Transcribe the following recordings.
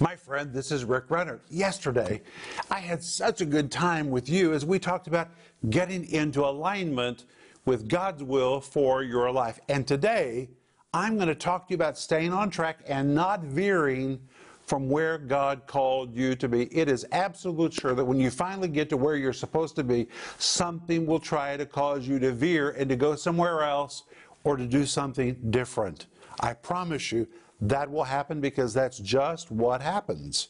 My friend, this is Rick Renner. Yesterday, I had such a good time with you as we talked about getting into alignment with God's will for your life. And today, I'm going to talk to you about staying on track and not veering from where God called you to be. It is absolute sure that when you finally get to where you're supposed to be, something will try to cause you to veer and to go somewhere else or to do something different. I promise you that will happen because that's just what happens.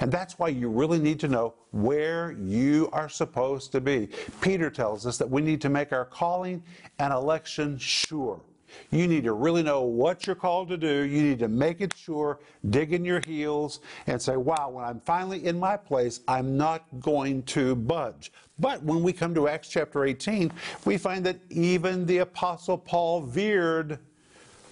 And that's why you really need to know where you are supposed to be. Peter tells us that we need to make our calling and election sure. You need to really know what you're called to do. You need to make it sure, dig in your heels, and say, wow, when I'm finally in my place, I'm not going to budge. But when we come to Acts chapter 18, we find that even the Apostle Paul veered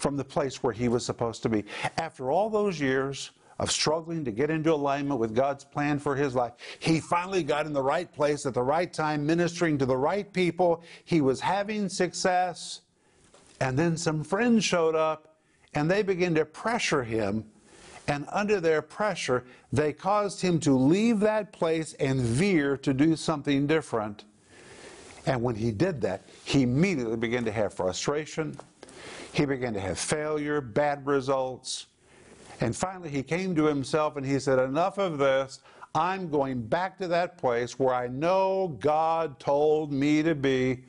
from the place where he was supposed to be. After all those years of struggling to get into alignment with God's plan for his life, he finally got in the right place at the right time, ministering to the right people. He was having success. And then some friends showed up and they began to pressure him. And under their pressure, they caused him to leave that place and veer to do something different. And when he did that, he immediately began to have frustration he began to have failure, bad results. And finally, he came to himself and he said, Enough of this. I'm going back to that place where I know God told me to be,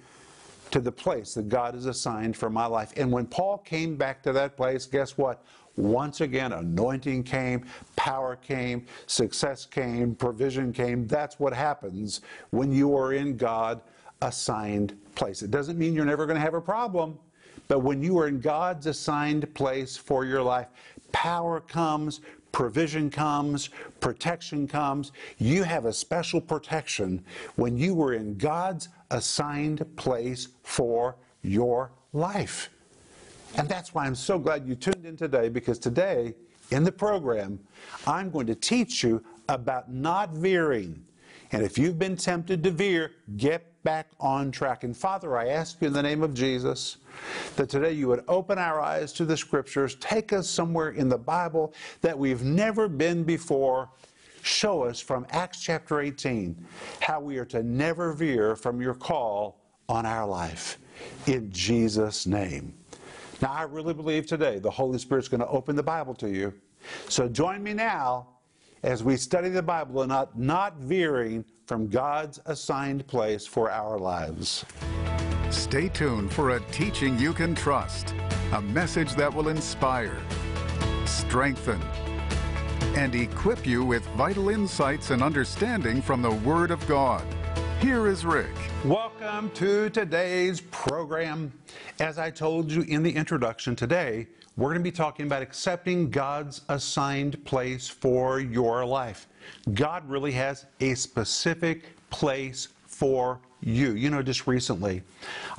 to the place that God has assigned for my life. And when Paul came back to that place, guess what? Once again, anointing came, power came, success came, provision came. That's what happens when you are in God assigned place. It doesn't mean you're never going to have a problem. But when you are in God's assigned place for your life, power comes, provision comes, protection comes. You have a special protection when you were in God's assigned place for your life. And that's why I'm so glad you tuned in today because today in the program, I'm going to teach you about not veering. And if you've been tempted to veer, get back on track. And Father, I ask you in the name of Jesus that today you would open our eyes to the scriptures, take us somewhere in the Bible that we've never been before. Show us from Acts chapter 18 how we are to never veer from your call on our life. In Jesus' name. Now, I really believe today the Holy Spirit's going to open the Bible to you. So join me now as we study the Bible and not, not veering from God's assigned place for our lives. Stay tuned for a teaching you can trust, a message that will inspire, strengthen, and equip you with vital insights and understanding from the Word of God. Here is Rick. Welcome to today's program. As I told you in the introduction today, we're going to be talking about accepting God's assigned place for your life. God really has a specific place for you. You know, just recently,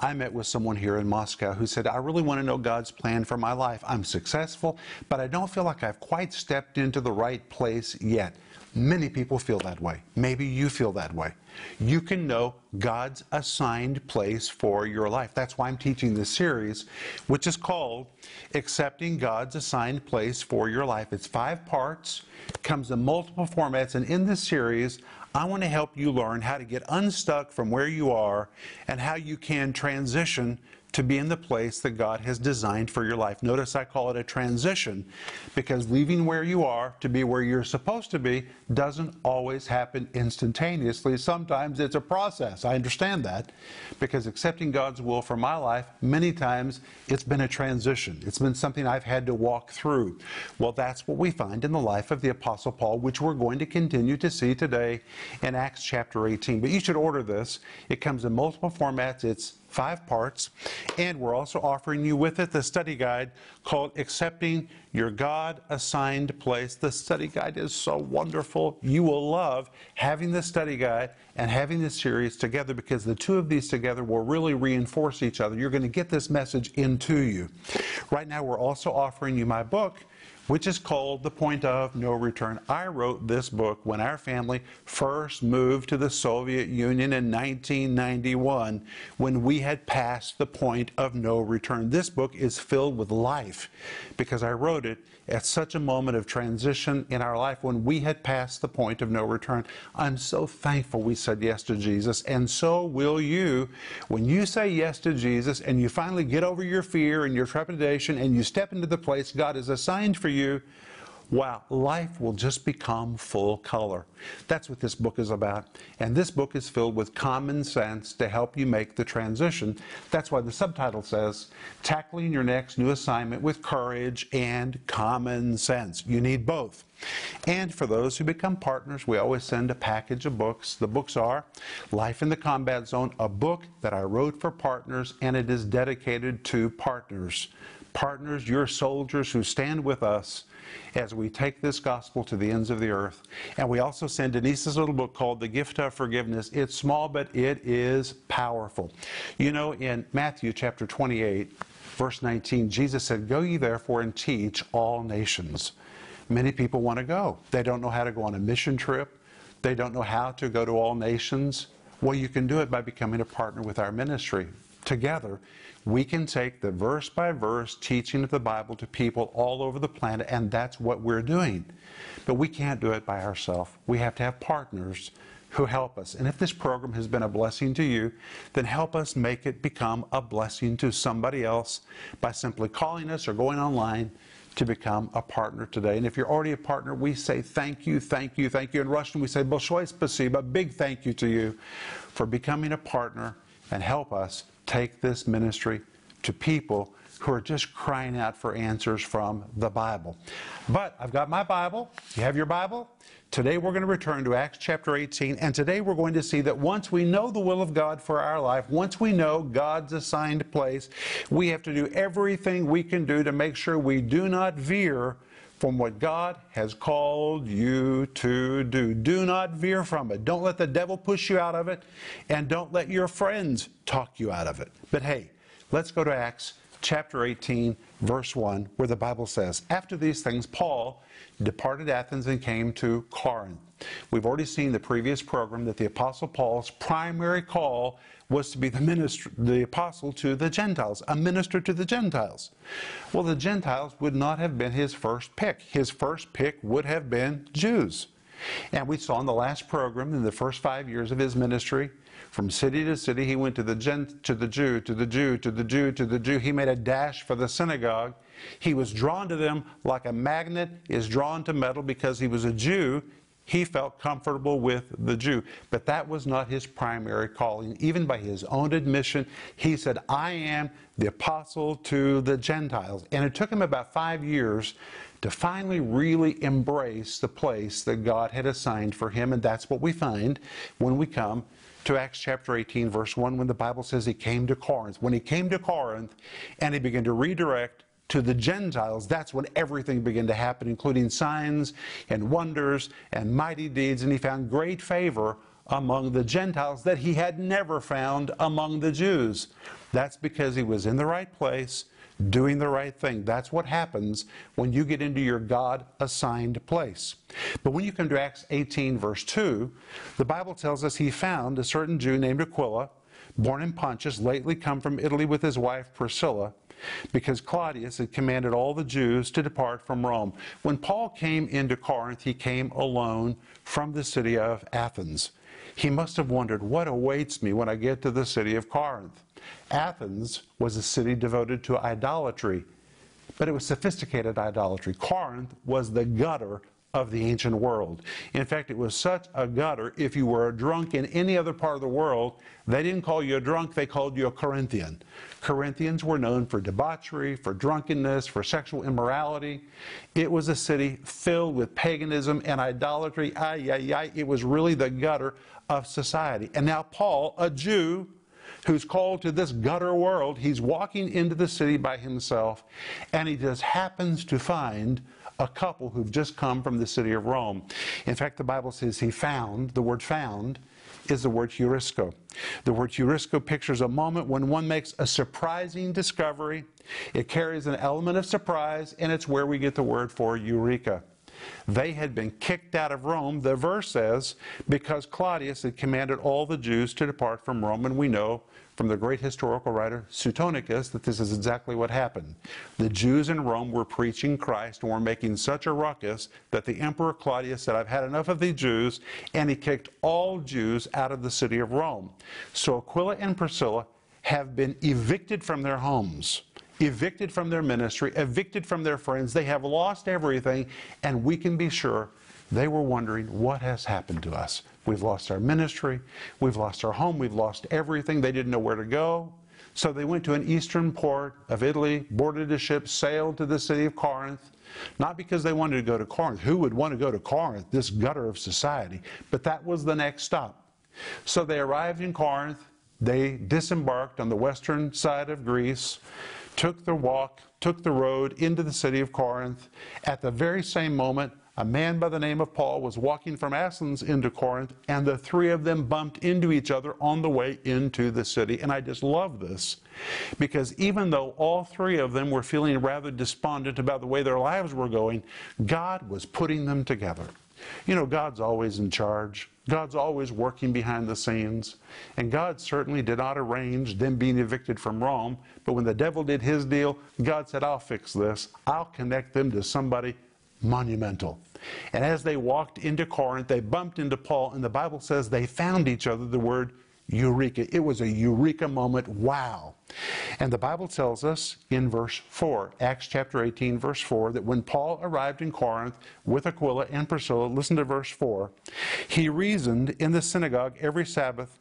I met with someone here in Moscow who said, I really want to know God's plan for my life. I'm successful, but I don't feel like I've quite stepped into the right place yet. Many people feel that way. Maybe you feel that way. You can know God's assigned place for your life. That's why I'm teaching this series, which is called Accepting God's Assigned Place for Your Life. It's five parts, comes in multiple formats, and in this series, I want to help you learn how to get unstuck from where you are and how you can transition to be in the place that God has designed for your life. Notice I call it a transition because leaving where you are to be where you're supposed to be doesn't always happen instantaneously. Sometimes it's a process. I understand that because accepting God's will for my life, many times it's been a transition. It's been something I've had to walk through. Well, that's what we find in the life of the Apostle Paul, which we're going to continue to see today in Acts chapter 18. But you should order this. It comes in multiple formats. It's five parts. And we're also offering you with it the study guide called Accepting Your God Assigned Place. The study guide is so wonderful. You will love having the study guide and having this series together because the two of these together will really reinforce each other. You're going to get this message into you. Right now, we're also offering you my book which is called The Point of No Return. I wrote this book when our family first moved to the Soviet Union in 1991 when we had passed the point of no return. This book is filled with life because I wrote it at such a moment of transition in our life when we had passed the point of no return. I'm so thankful we said yes to Jesus, and so will you. When you say yes to Jesus and you finally get over your fear and your trepidation and you step into the place God has assigned for you, wow, life will just become full color. That's what this book is about. And this book is filled with common sense to help you make the transition. That's why the subtitle says, Tackling Your Next New Assignment with Courage and Common Sense. You need both. And for those who become partners, we always send a package of books. The books are Life in the Combat Zone, a book that I wrote for partners, and it is dedicated to partners. Partners, your soldiers who stand with us as we take this gospel to the ends of the earth. And we also send Denise's little book called The Gift of Forgiveness. It's small, but it is powerful. You know, in Matthew chapter 28, verse 19, Jesus said, Go ye therefore and teach all nations. Many people want to go. They don't know how to go on a mission trip. They don't know how to go to all nations. Well, you can do it by becoming a partner with our ministry. Together, we can take the verse by verse teaching of the Bible to people all over the planet, and that's what we're doing. But we can't do it by ourselves. We have to have partners who help us. And if this program has been a blessing to you, then help us make it become a blessing to somebody else by simply calling us or going online to become a partner today. And if you're already a partner, we say thank you, thank you, thank you. In Russian, we say Большое спасибо, big thank you to you for becoming a partner and help us take this ministry to people who are just crying out for answers from the Bible. But I've got my Bible. You have your Bible? Today we're going to return to Acts chapter 18, and today we're going to see that once we know the will of God for our life, once we know God's assigned place, we have to do everything we can do to make sure we do not veer from what God has called you to do. Do not veer from it. Don't let the devil push you out of it, and don't let your friends talk you out of it. But hey, let's go to Acts chapter 18, verse 1, where the Bible says, After these things, Paul departed Athens and came to Corinth. We've already seen the previous program that the Apostle Paul's primary call was to be the minister, the apostle to the Gentiles, a minister to the Gentiles. Well, the Gentiles would not have been his first pick. His first pick would have been Jews. And we saw in the last program, in the first five years of his ministry, from city to city, he went to the, Gent, to the Jew, to the Jew, to the Jew, to the Jew. He made a dash for the synagogue. He was drawn to them like a magnet is drawn to metal because he was a Jew he felt comfortable with the Jew. But that was not his primary calling. Even by his own admission, he said, I am the apostle to the Gentiles. And it took him about five years to finally really embrace the place that God had assigned for him. And that's what we find when we come to Acts chapter 18, verse 1, when the Bible says he came to Corinth. When he came to Corinth and he began to redirect to the Gentiles, that's when everything began to happen, including signs and wonders and mighty deeds. And he found great favor among the Gentiles that he had never found among the Jews. That's because he was in the right place, doing the right thing. That's what happens when you get into your God assigned place. But when you come to Acts 18, verse 2, the Bible tells us he found a certain Jew named Aquila, born in Pontus, lately come from Italy with his wife Priscilla because Claudius had commanded all the Jews to depart from Rome. When Paul came into Corinth, he came alone from the city of Athens. He must have wondered, what awaits me when I get to the city of Corinth? Athens was a city devoted to idolatry, but it was sophisticated idolatry. Corinth was the gutter of the ancient world. In fact, it was such a gutter, if you were a drunk in any other part of the world, they didn't call you a drunk, they called you a Corinthian. Corinthians were known for debauchery, for drunkenness, for sexual immorality. It was a city filled with paganism and idolatry. Ay, ay, ay. It was really the gutter of society. And now, Paul, a Jew, who's called to this gutter world, he's walking into the city by himself, and he just happens to find a couple who've just come from the city of Rome. In fact, the Bible says he found, the word found, is the word heurisko. The word heurisko pictures a moment when one makes a surprising discovery. It carries an element of surprise, and it's where we get the word for eureka. They had been kicked out of Rome, the verse says, because Claudius had commanded all the Jews to depart from Rome, and we know from the great historical writer Suetonicus that this is exactly what happened. The Jews in Rome were preaching Christ and were making such a ruckus that the Emperor Claudius said, I've had enough of the Jews, and he kicked all Jews out of the city of Rome. So Aquila and Priscilla have been evicted from their homes evicted from their ministry, evicted from their friends. They have lost everything, and we can be sure they were wondering what has happened to us. We've lost our ministry, we've lost our home, we've lost everything. They didn't know where to go. So they went to an eastern port of Italy, boarded a ship, sailed to the city of Corinth. Not because they wanted to go to Corinth. Who would want to go to Corinth, this gutter of society? But that was the next stop. So they arrived in Corinth. They disembarked on the western side of Greece took the walk, took the road into the city of Corinth. At the very same moment, a man by the name of Paul was walking from Athens into Corinth, and the three of them bumped into each other on the way into the city. And I just love this because even though all three of them were feeling rather despondent about the way their lives were going, God was putting them together. You know, God's always in charge. God's always working behind the scenes. And God certainly did not arrange them being evicted from Rome. But when the devil did his deal, God said, I'll fix this. I'll connect them to somebody monumental. And as they walked into Corinth, they bumped into Paul, and the Bible says they found each other. The word eureka. It was a eureka moment. Wow. And the Bible tells us in verse 4, Acts chapter 18, verse 4, that when Paul arrived in Corinth with Aquila and Priscilla, listen to verse 4, he reasoned in the synagogue every Sabbath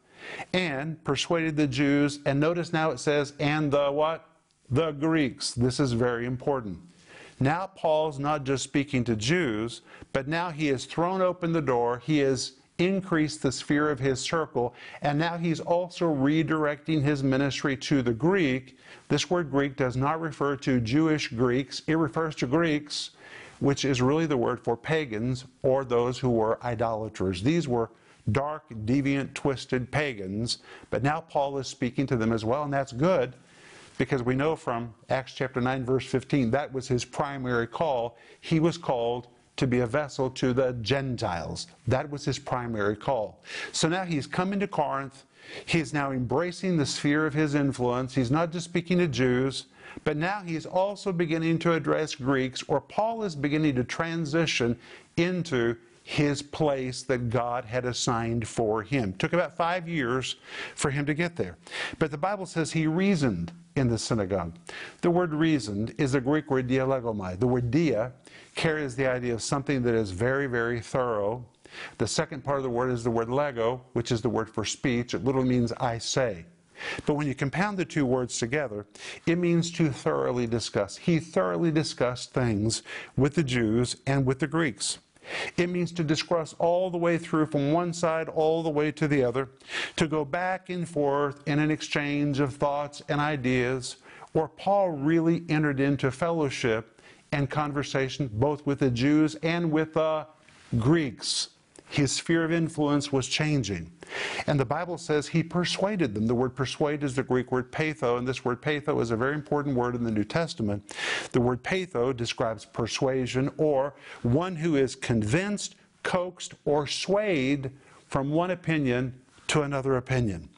and persuaded the Jews. And notice now it says, and the what? The Greeks. This is very important. Now Paul's not just speaking to Jews, but now he has thrown open the door. He is increased the sphere of his circle, and now he's also redirecting his ministry to the Greek. This word Greek does not refer to Jewish Greeks, it refers to Greeks, which is really the word for pagans or those who were idolaters. These were dark, deviant, twisted pagans, but now Paul is speaking to them as well, and that's good because we know from Acts chapter 9, verse 15, that was his primary call. He was called to be a vessel to the Gentiles. That was his primary call. So now he's coming to Corinth. He is now embracing the sphere of his influence. He's not just speaking to Jews, but now he's also beginning to address Greeks, or Paul is beginning to transition into his place that God had assigned for him. It took about five years for him to get there. But the Bible says he reasoned in the synagogue. The word reasoned is the Greek word dialegomai. The word dia carries the idea of something that is very, very thorough. The second part of the word is the word lego, which is the word for speech. It literally means I say. But when you compound the two words together, it means to thoroughly discuss. He thoroughly discussed things with the Jews and with the Greeks. It means to discuss all the way through from one side all the way to the other, to go back and forth in an exchange of thoughts and ideas, where Paul really entered into fellowship and conversation both with the Jews and with the Greeks. His sphere of influence was changing. And the Bible says he persuaded them. The word persuade is the Greek word peitho, and this word peitho is a very important word in the New Testament. The word peitho describes persuasion or one who is convinced, coaxed, or swayed from one opinion to another opinion.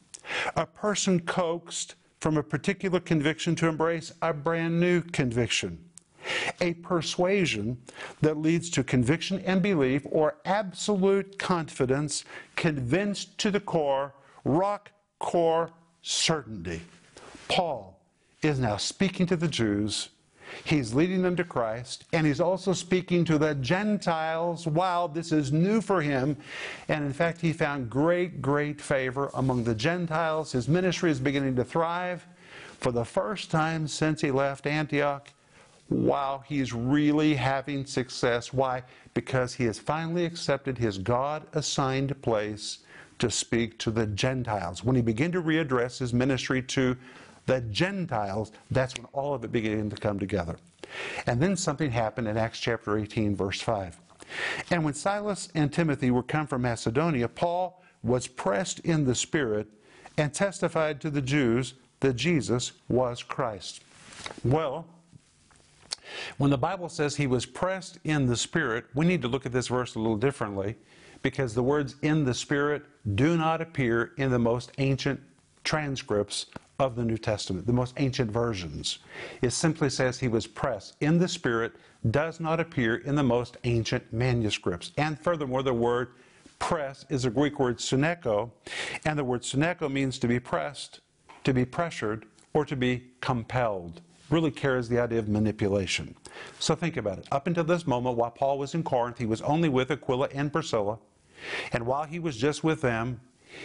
A person coaxed from a particular conviction to embrace a brand new conviction a persuasion that leads to conviction and belief or absolute confidence, convinced to the core, rock core certainty. Paul is now speaking to the Jews. He's leading them to Christ, and he's also speaking to the Gentiles. Wow, this is new for him. And in fact, he found great, great favor among the Gentiles. His ministry is beginning to thrive. For the first time since he left Antioch, wow, he's really having success. Why? Because he has finally accepted his God assigned place to speak to the Gentiles. When he began to readdress his ministry to the Gentiles, that's when all of it began to come together. And then something happened in Acts chapter 18, verse 5. And when Silas and Timothy were come from Macedonia, Paul was pressed in the Spirit and testified to the Jews that Jesus was Christ. Well, when the Bible says he was pressed in the Spirit, we need to look at this verse a little differently because the words in the Spirit do not appear in the most ancient transcripts of the New Testament, the most ancient versions. It simply says he was pressed in the Spirit, does not appear in the most ancient manuscripts. And furthermore, the word press is a Greek word sunecho, and the word sunecho means to be pressed, to be pressured, or to be compelled. Really carries the idea of manipulation. So think about it. Up until this moment, while Paul was in Corinth, he was only with Aquila and Priscilla. And while he was just with them,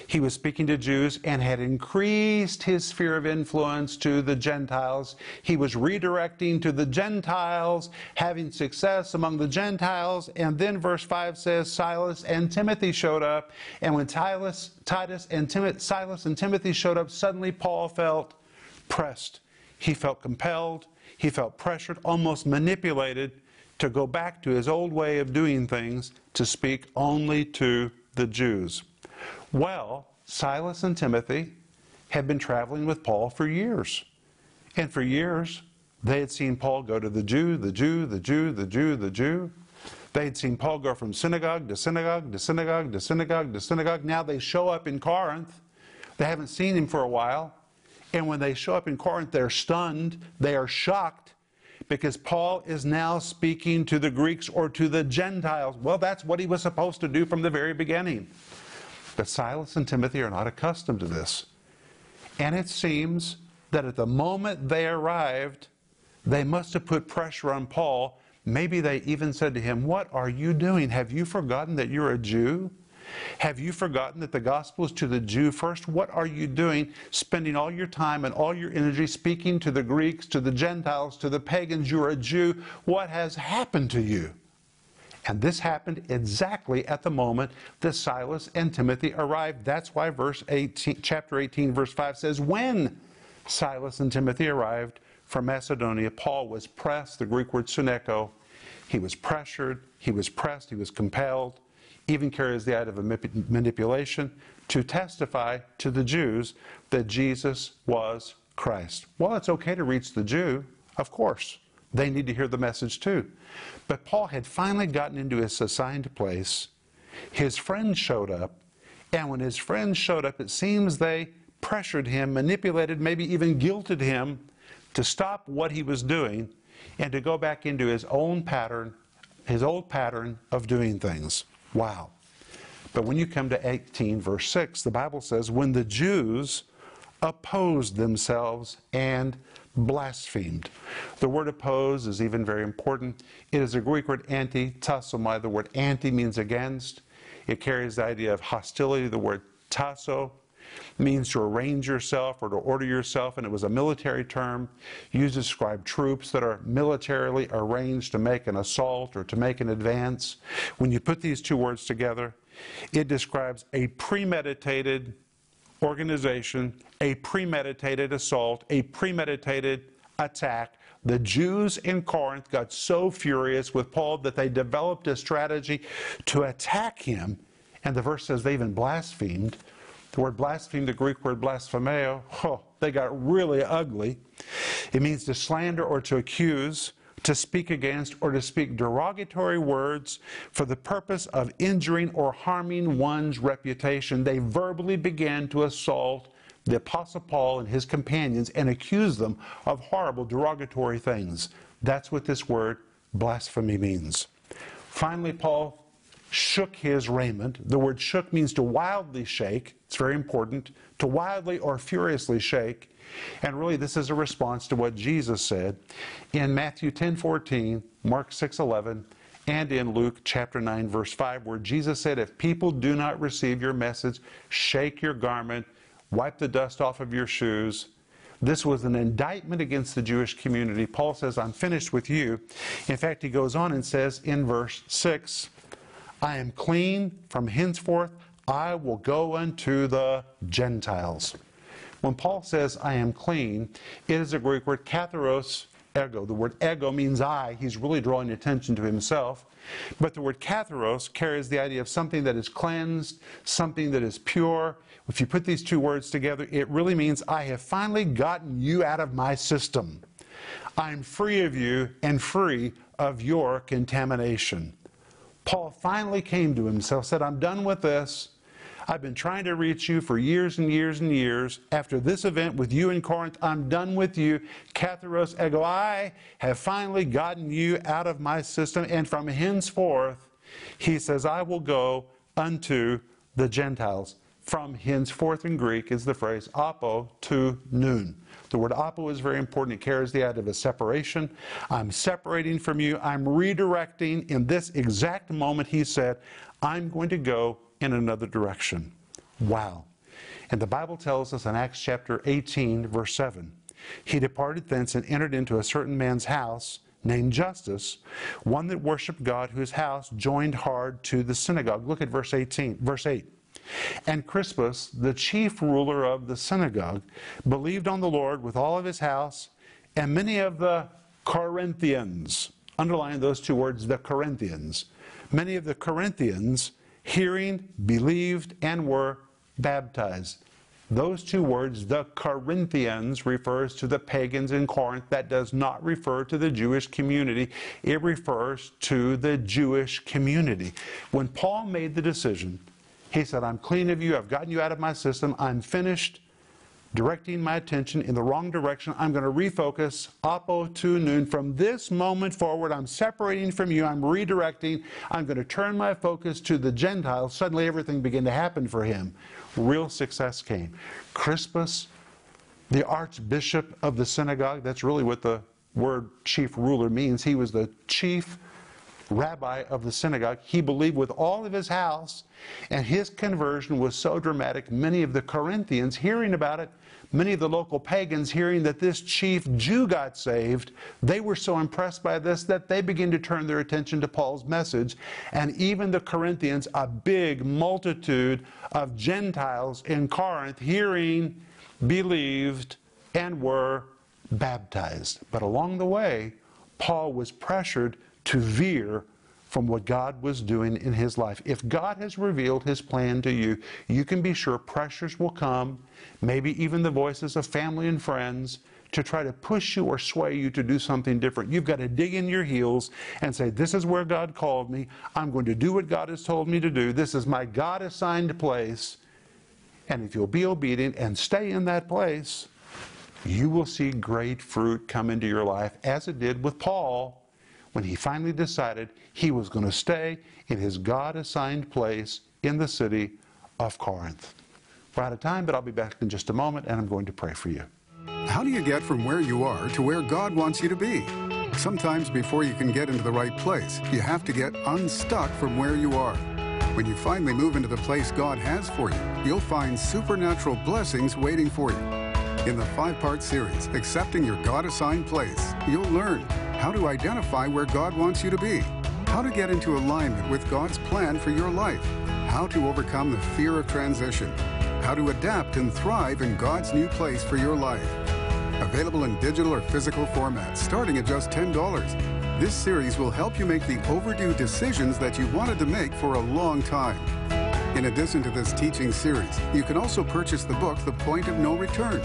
he was speaking to Jews and had increased his sphere of influence to the Gentiles. He was redirecting to the Gentiles, having success among the Gentiles. And then verse 5 says Silas and Timothy showed up. And when Titus, Titus and Tim- Silas and Timothy showed up, suddenly Paul felt pressed. He felt compelled. He felt pressured, almost manipulated to go back to his old way of doing things to speak only to the Jews. Well, Silas and Timothy had been traveling with Paul for years. And for years, they had seen Paul go to the Jew, the Jew, the Jew, the Jew, the Jew. They had seen Paul go from synagogue to synagogue to synagogue to synagogue to synagogue. Now they show up in Corinth. They haven't seen him for a while. And when they show up in Corinth, they're stunned, they are shocked because Paul is now speaking to the Greeks or to the Gentiles. Well, that's what he was supposed to do from the very beginning. But Silas and Timothy are not accustomed to this. And it seems that at the moment they arrived, they must have put pressure on Paul. Maybe they even said to him, What are you doing? Have you forgotten that you're a Jew? Have you forgotten that the gospel is to the Jew first? What are you doing, spending all your time and all your energy speaking to the Greeks, to the Gentiles, to the pagans? You're a Jew. What has happened to you? And this happened exactly at the moment that Silas and Timothy arrived. That's why verse 18, chapter 18, verse 5 says, When Silas and Timothy arrived from Macedonia, Paul was pressed, the Greek word sunecho. He was pressured, he was pressed, he was compelled, even carries the idea of manipulation to testify to the Jews that Jesus was Christ. Well, it's okay to reach the Jew, of course. They need to hear the message too. But Paul had finally gotten into his assigned place. His friends showed up. And when his friends showed up, it seems they pressured him, manipulated, maybe even guilted him to stop what he was doing and to go back into his own pattern, his old pattern of doing things. Wow. But when you come to 18, verse 6, the Bible says, When the Jews opposed themselves and blasphemed. The word oppose is even very important. It is a Greek word anti, tassomai. The word anti means against. It carries the idea of hostility. The word tasso means to arrange yourself or to order yourself, and it was a military term used to describe troops that are militarily arranged to make an assault or to make an advance. When you put these two words together, it describes a premeditated organization, a premeditated assault, a premeditated attack. The Jews in Corinth got so furious with Paul that they developed a strategy to attack him. And the verse says they even blasphemed. The word blaspheme, the Greek word blasphemeo, oh, they got really ugly. It means to slander or to accuse to speak against or to speak derogatory words for the purpose of injuring or harming one's reputation. They verbally began to assault the Apostle Paul and his companions and accuse them of horrible derogatory things. That's what this word blasphemy means. Finally, Paul shook his raiment. The word shook means to wildly shake. It's very important. To wildly or furiously shake. And really, this is a response to what Jesus said in Matthew 10 14, Mark 6 11, and in Luke chapter 9, verse 5, where Jesus said, If people do not receive your message, shake your garment, wipe the dust off of your shoes. This was an indictment against the Jewish community. Paul says, I'm finished with you. In fact, he goes on and says in verse 6, I am clean from henceforth. I will go unto the Gentiles. When Paul says, I am clean, it is a Greek word katharos ego. The word ego means I. He's really drawing attention to himself. But the word katharos carries the idea of something that is cleansed, something that is pure. If you put these two words together, it really means I have finally gotten you out of my system. I'm free of you and free of your contamination. Paul finally came to himself, said, I'm done with this. I've been trying to reach you for years and years and years. After this event with you in Corinth, I'm done with you. Katharos ego, I have finally gotten you out of my system. And from henceforth, he says, I will go unto the Gentiles. From henceforth in Greek is the phrase apo to noon. The word apo is very important. It carries the idea of a separation. I'm separating from you. I'm redirecting. In this exact moment, he said, I'm going to go in another direction. Wow. And the Bible tells us in Acts chapter 18, verse 7, he departed thence and entered into a certain man's house named Justus, one that worshiped God, whose house joined hard to the synagogue. Look at verse 18, verse 8. And Crispus, the chief ruler of the synagogue, believed on the Lord with all of his house, and many of the Corinthians, underline those two words, the Corinthians, many of the Corinthians hearing, believed, and were baptized. Those two words, the Corinthians, refers to the pagans in Corinth. That does not refer to the Jewish community. It refers to the Jewish community. When Paul made the decision, he said, I'm clean of you. I've gotten you out of my system. I'm finished directing my attention in the wrong direction. I'm going to refocus apo to noon. From this moment forward, I'm separating from you. I'm redirecting. I'm going to turn my focus to the Gentiles. Suddenly, everything began to happen for him. Real success came. Crispus, the archbishop of the synagogue, that's really what the word chief ruler means. He was the chief rabbi of the synagogue. He believed with all of his house, and his conversion was so dramatic. Many of the Corinthians, hearing about it, many of the local pagans, hearing that this chief Jew got saved, they were so impressed by this that they began to turn their attention to Paul's message. And even the Corinthians, a big multitude of Gentiles in Corinth, hearing, believed, and were baptized. But along the way, Paul was pressured to veer from what God was doing in his life. If God has revealed his plan to you, you can be sure pressures will come, maybe even the voices of family and friends to try to push you or sway you to do something different. You've got to dig in your heels and say, This is where God called me. I'm going to do what God has told me to do. This is my God assigned place. And if you'll be obedient and stay in that place, you will see great fruit come into your life, as it did with Paul when he finally decided he was going to stay in his God assigned place in the city of Corinth. We're out of time, but I'll be back in just a moment and I'm going to pray for you. How do you get from where you are to where God wants you to be? Sometimes before you can get into the right place, you have to get unstuck from where you are. When you finally move into the place God has for you, you'll find supernatural blessings waiting for you. In the five part series, Accepting Your God Assigned Place, you'll learn how to identify where God wants you to be, how to get into alignment with God's plan for your life, how to overcome the fear of transition, how to adapt and thrive in God's new place for your life. Available in digital or physical formats starting at just $10. This series will help you make the overdue decisions that you wanted to make for a long time. In addition to this teaching series, you can also purchase the book, The Point of No Return.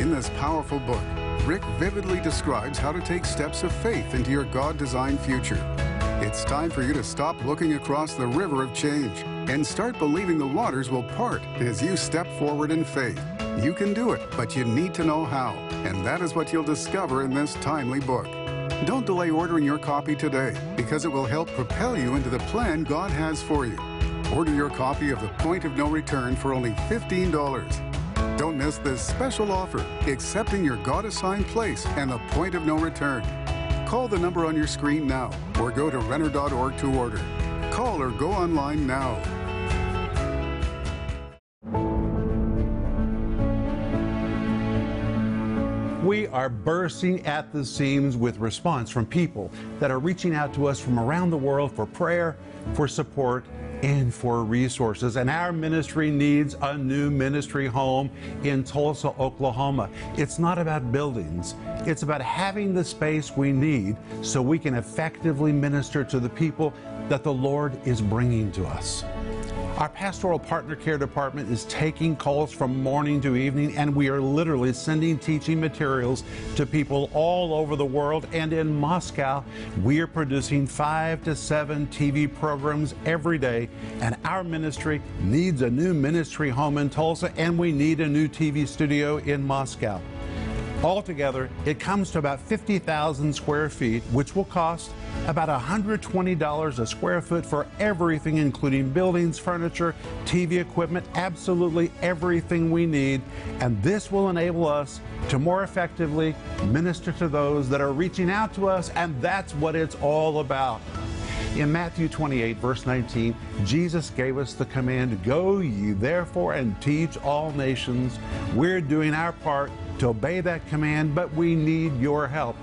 In this powerful book, Rick vividly describes how to take steps of faith into your God designed future. It's time for you to stop looking across the river of change and start believing the waters will part as you step forward in faith. You can do it, but you need to know how, and that is what you'll discover in this timely book. Don't delay ordering your copy today because it will help propel you into the plan God has for you. Order your copy of The Point of No Return for only $15. Don't miss this special offer, accepting your God assigned place and the point of no return. Call the number on your screen now or go to Renner.org to order. Call or go online now. We are bursting at the seams with response from people that are reaching out to us from around the world for prayer, for support, and for resources. And our ministry needs a new ministry home in Tulsa, Oklahoma. It's not about buildings, it's about having the space we need so we can effectively minister to the people that the Lord is bringing to us. Our pastoral partner care department is taking calls from morning to evening, and we are literally sending teaching materials to people all over the world. And in Moscow, we are producing five to seven TV programs every day. And our ministry needs a new ministry home in Tulsa, and we need a new TV studio in Moscow. Altogether, it comes to about 50,000 square feet, which will cost about $120 a square foot for everything, including buildings, furniture, TV equipment, absolutely everything we need. And this will enable us to more effectively minister to those that are reaching out to us, and that's what it's all about. In Matthew 28, verse 19, Jesus gave us the command Go ye therefore and teach all nations. We're doing our part to obey that command, but we need your help.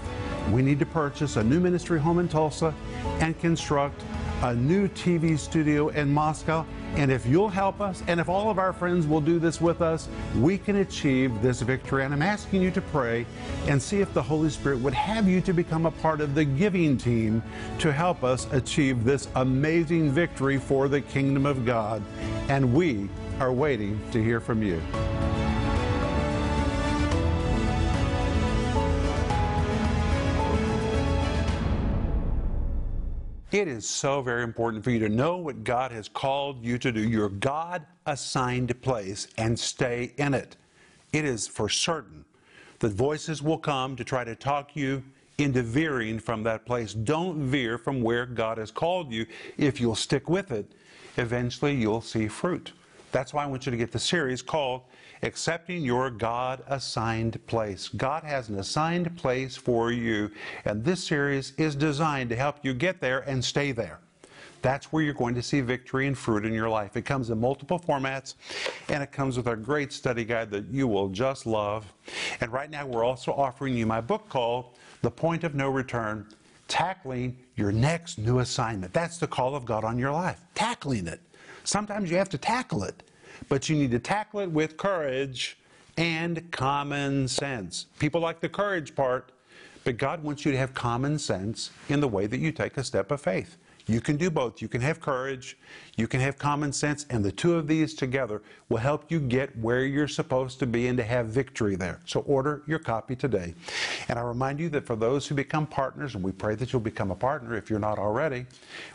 We need to purchase a new ministry home in Tulsa and construct a new TV studio in Moscow. And if you'll help us, and if all of our friends will do this with us, we can achieve this victory. And I'm asking you to pray and see if the Holy Spirit would have you to become a part of the giving team to help us achieve this amazing victory for the kingdom of God. And we are waiting to hear from you. It is so very important for you to know what God has called you to do, your God assigned place, and stay in it. It is for certain that voices will come to try to talk you into veering from that place. Don't veer from where God has called you. If you'll stick with it, eventually you'll see fruit. That's why I want you to get the series called accepting your God assigned place. God has an assigned place for you, and this series is designed to help you get there and stay there. That's where you're going to see victory and fruit in your life. It comes in multiple formats, and it comes with a great study guide that you will just love. And right now, we're also offering you my book called The Point of No Return Tackling Your Next New Assignment. That's the call of God on your life, tackling it. Sometimes you have to tackle it but you need to tackle it with courage and common sense. People like the courage part, but God wants you to have common sense in the way that you take a step of faith. You can do both. You can have courage, you can have common sense, and the two of these together will help you get where you're supposed to be and to have victory there. So order your copy today. And I remind you that for those who become partners, and we pray that you'll become a partner if you're not already,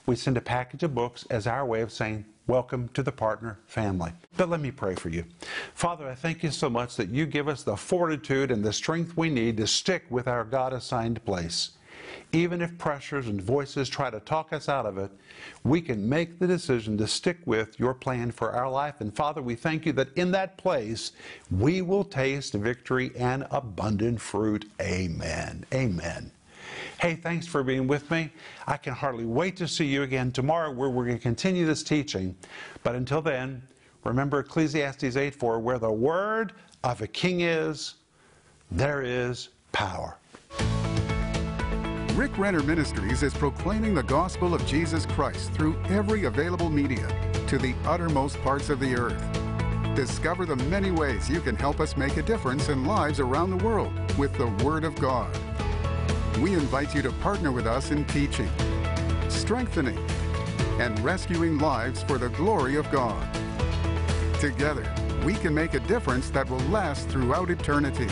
we send a package of books as our way of saying, Welcome to the partner family. But let me pray for you. Father, I thank you so much that you give us the fortitude and the strength we need to stick with our God assigned place. Even if pressures and voices try to talk us out of it, we can make the decision to stick with your plan for our life. And Father, we thank you that in that place we will taste victory and abundant fruit. Amen. Amen. Hey, thanks for being with me. I can hardly wait to see you again tomorrow where we're going to continue this teaching. But until then, remember Ecclesiastes 8 4, where the word of a king is, there is power. Rick Renner Ministries is proclaiming the gospel of Jesus Christ through every available media to the uttermost parts of the earth. Discover the many ways you can help us make a difference in lives around the world with the Word of God we invite you to partner with us in teaching, strengthening, and rescuing lives for the glory of God. Together, we can make a difference that will last throughout eternity.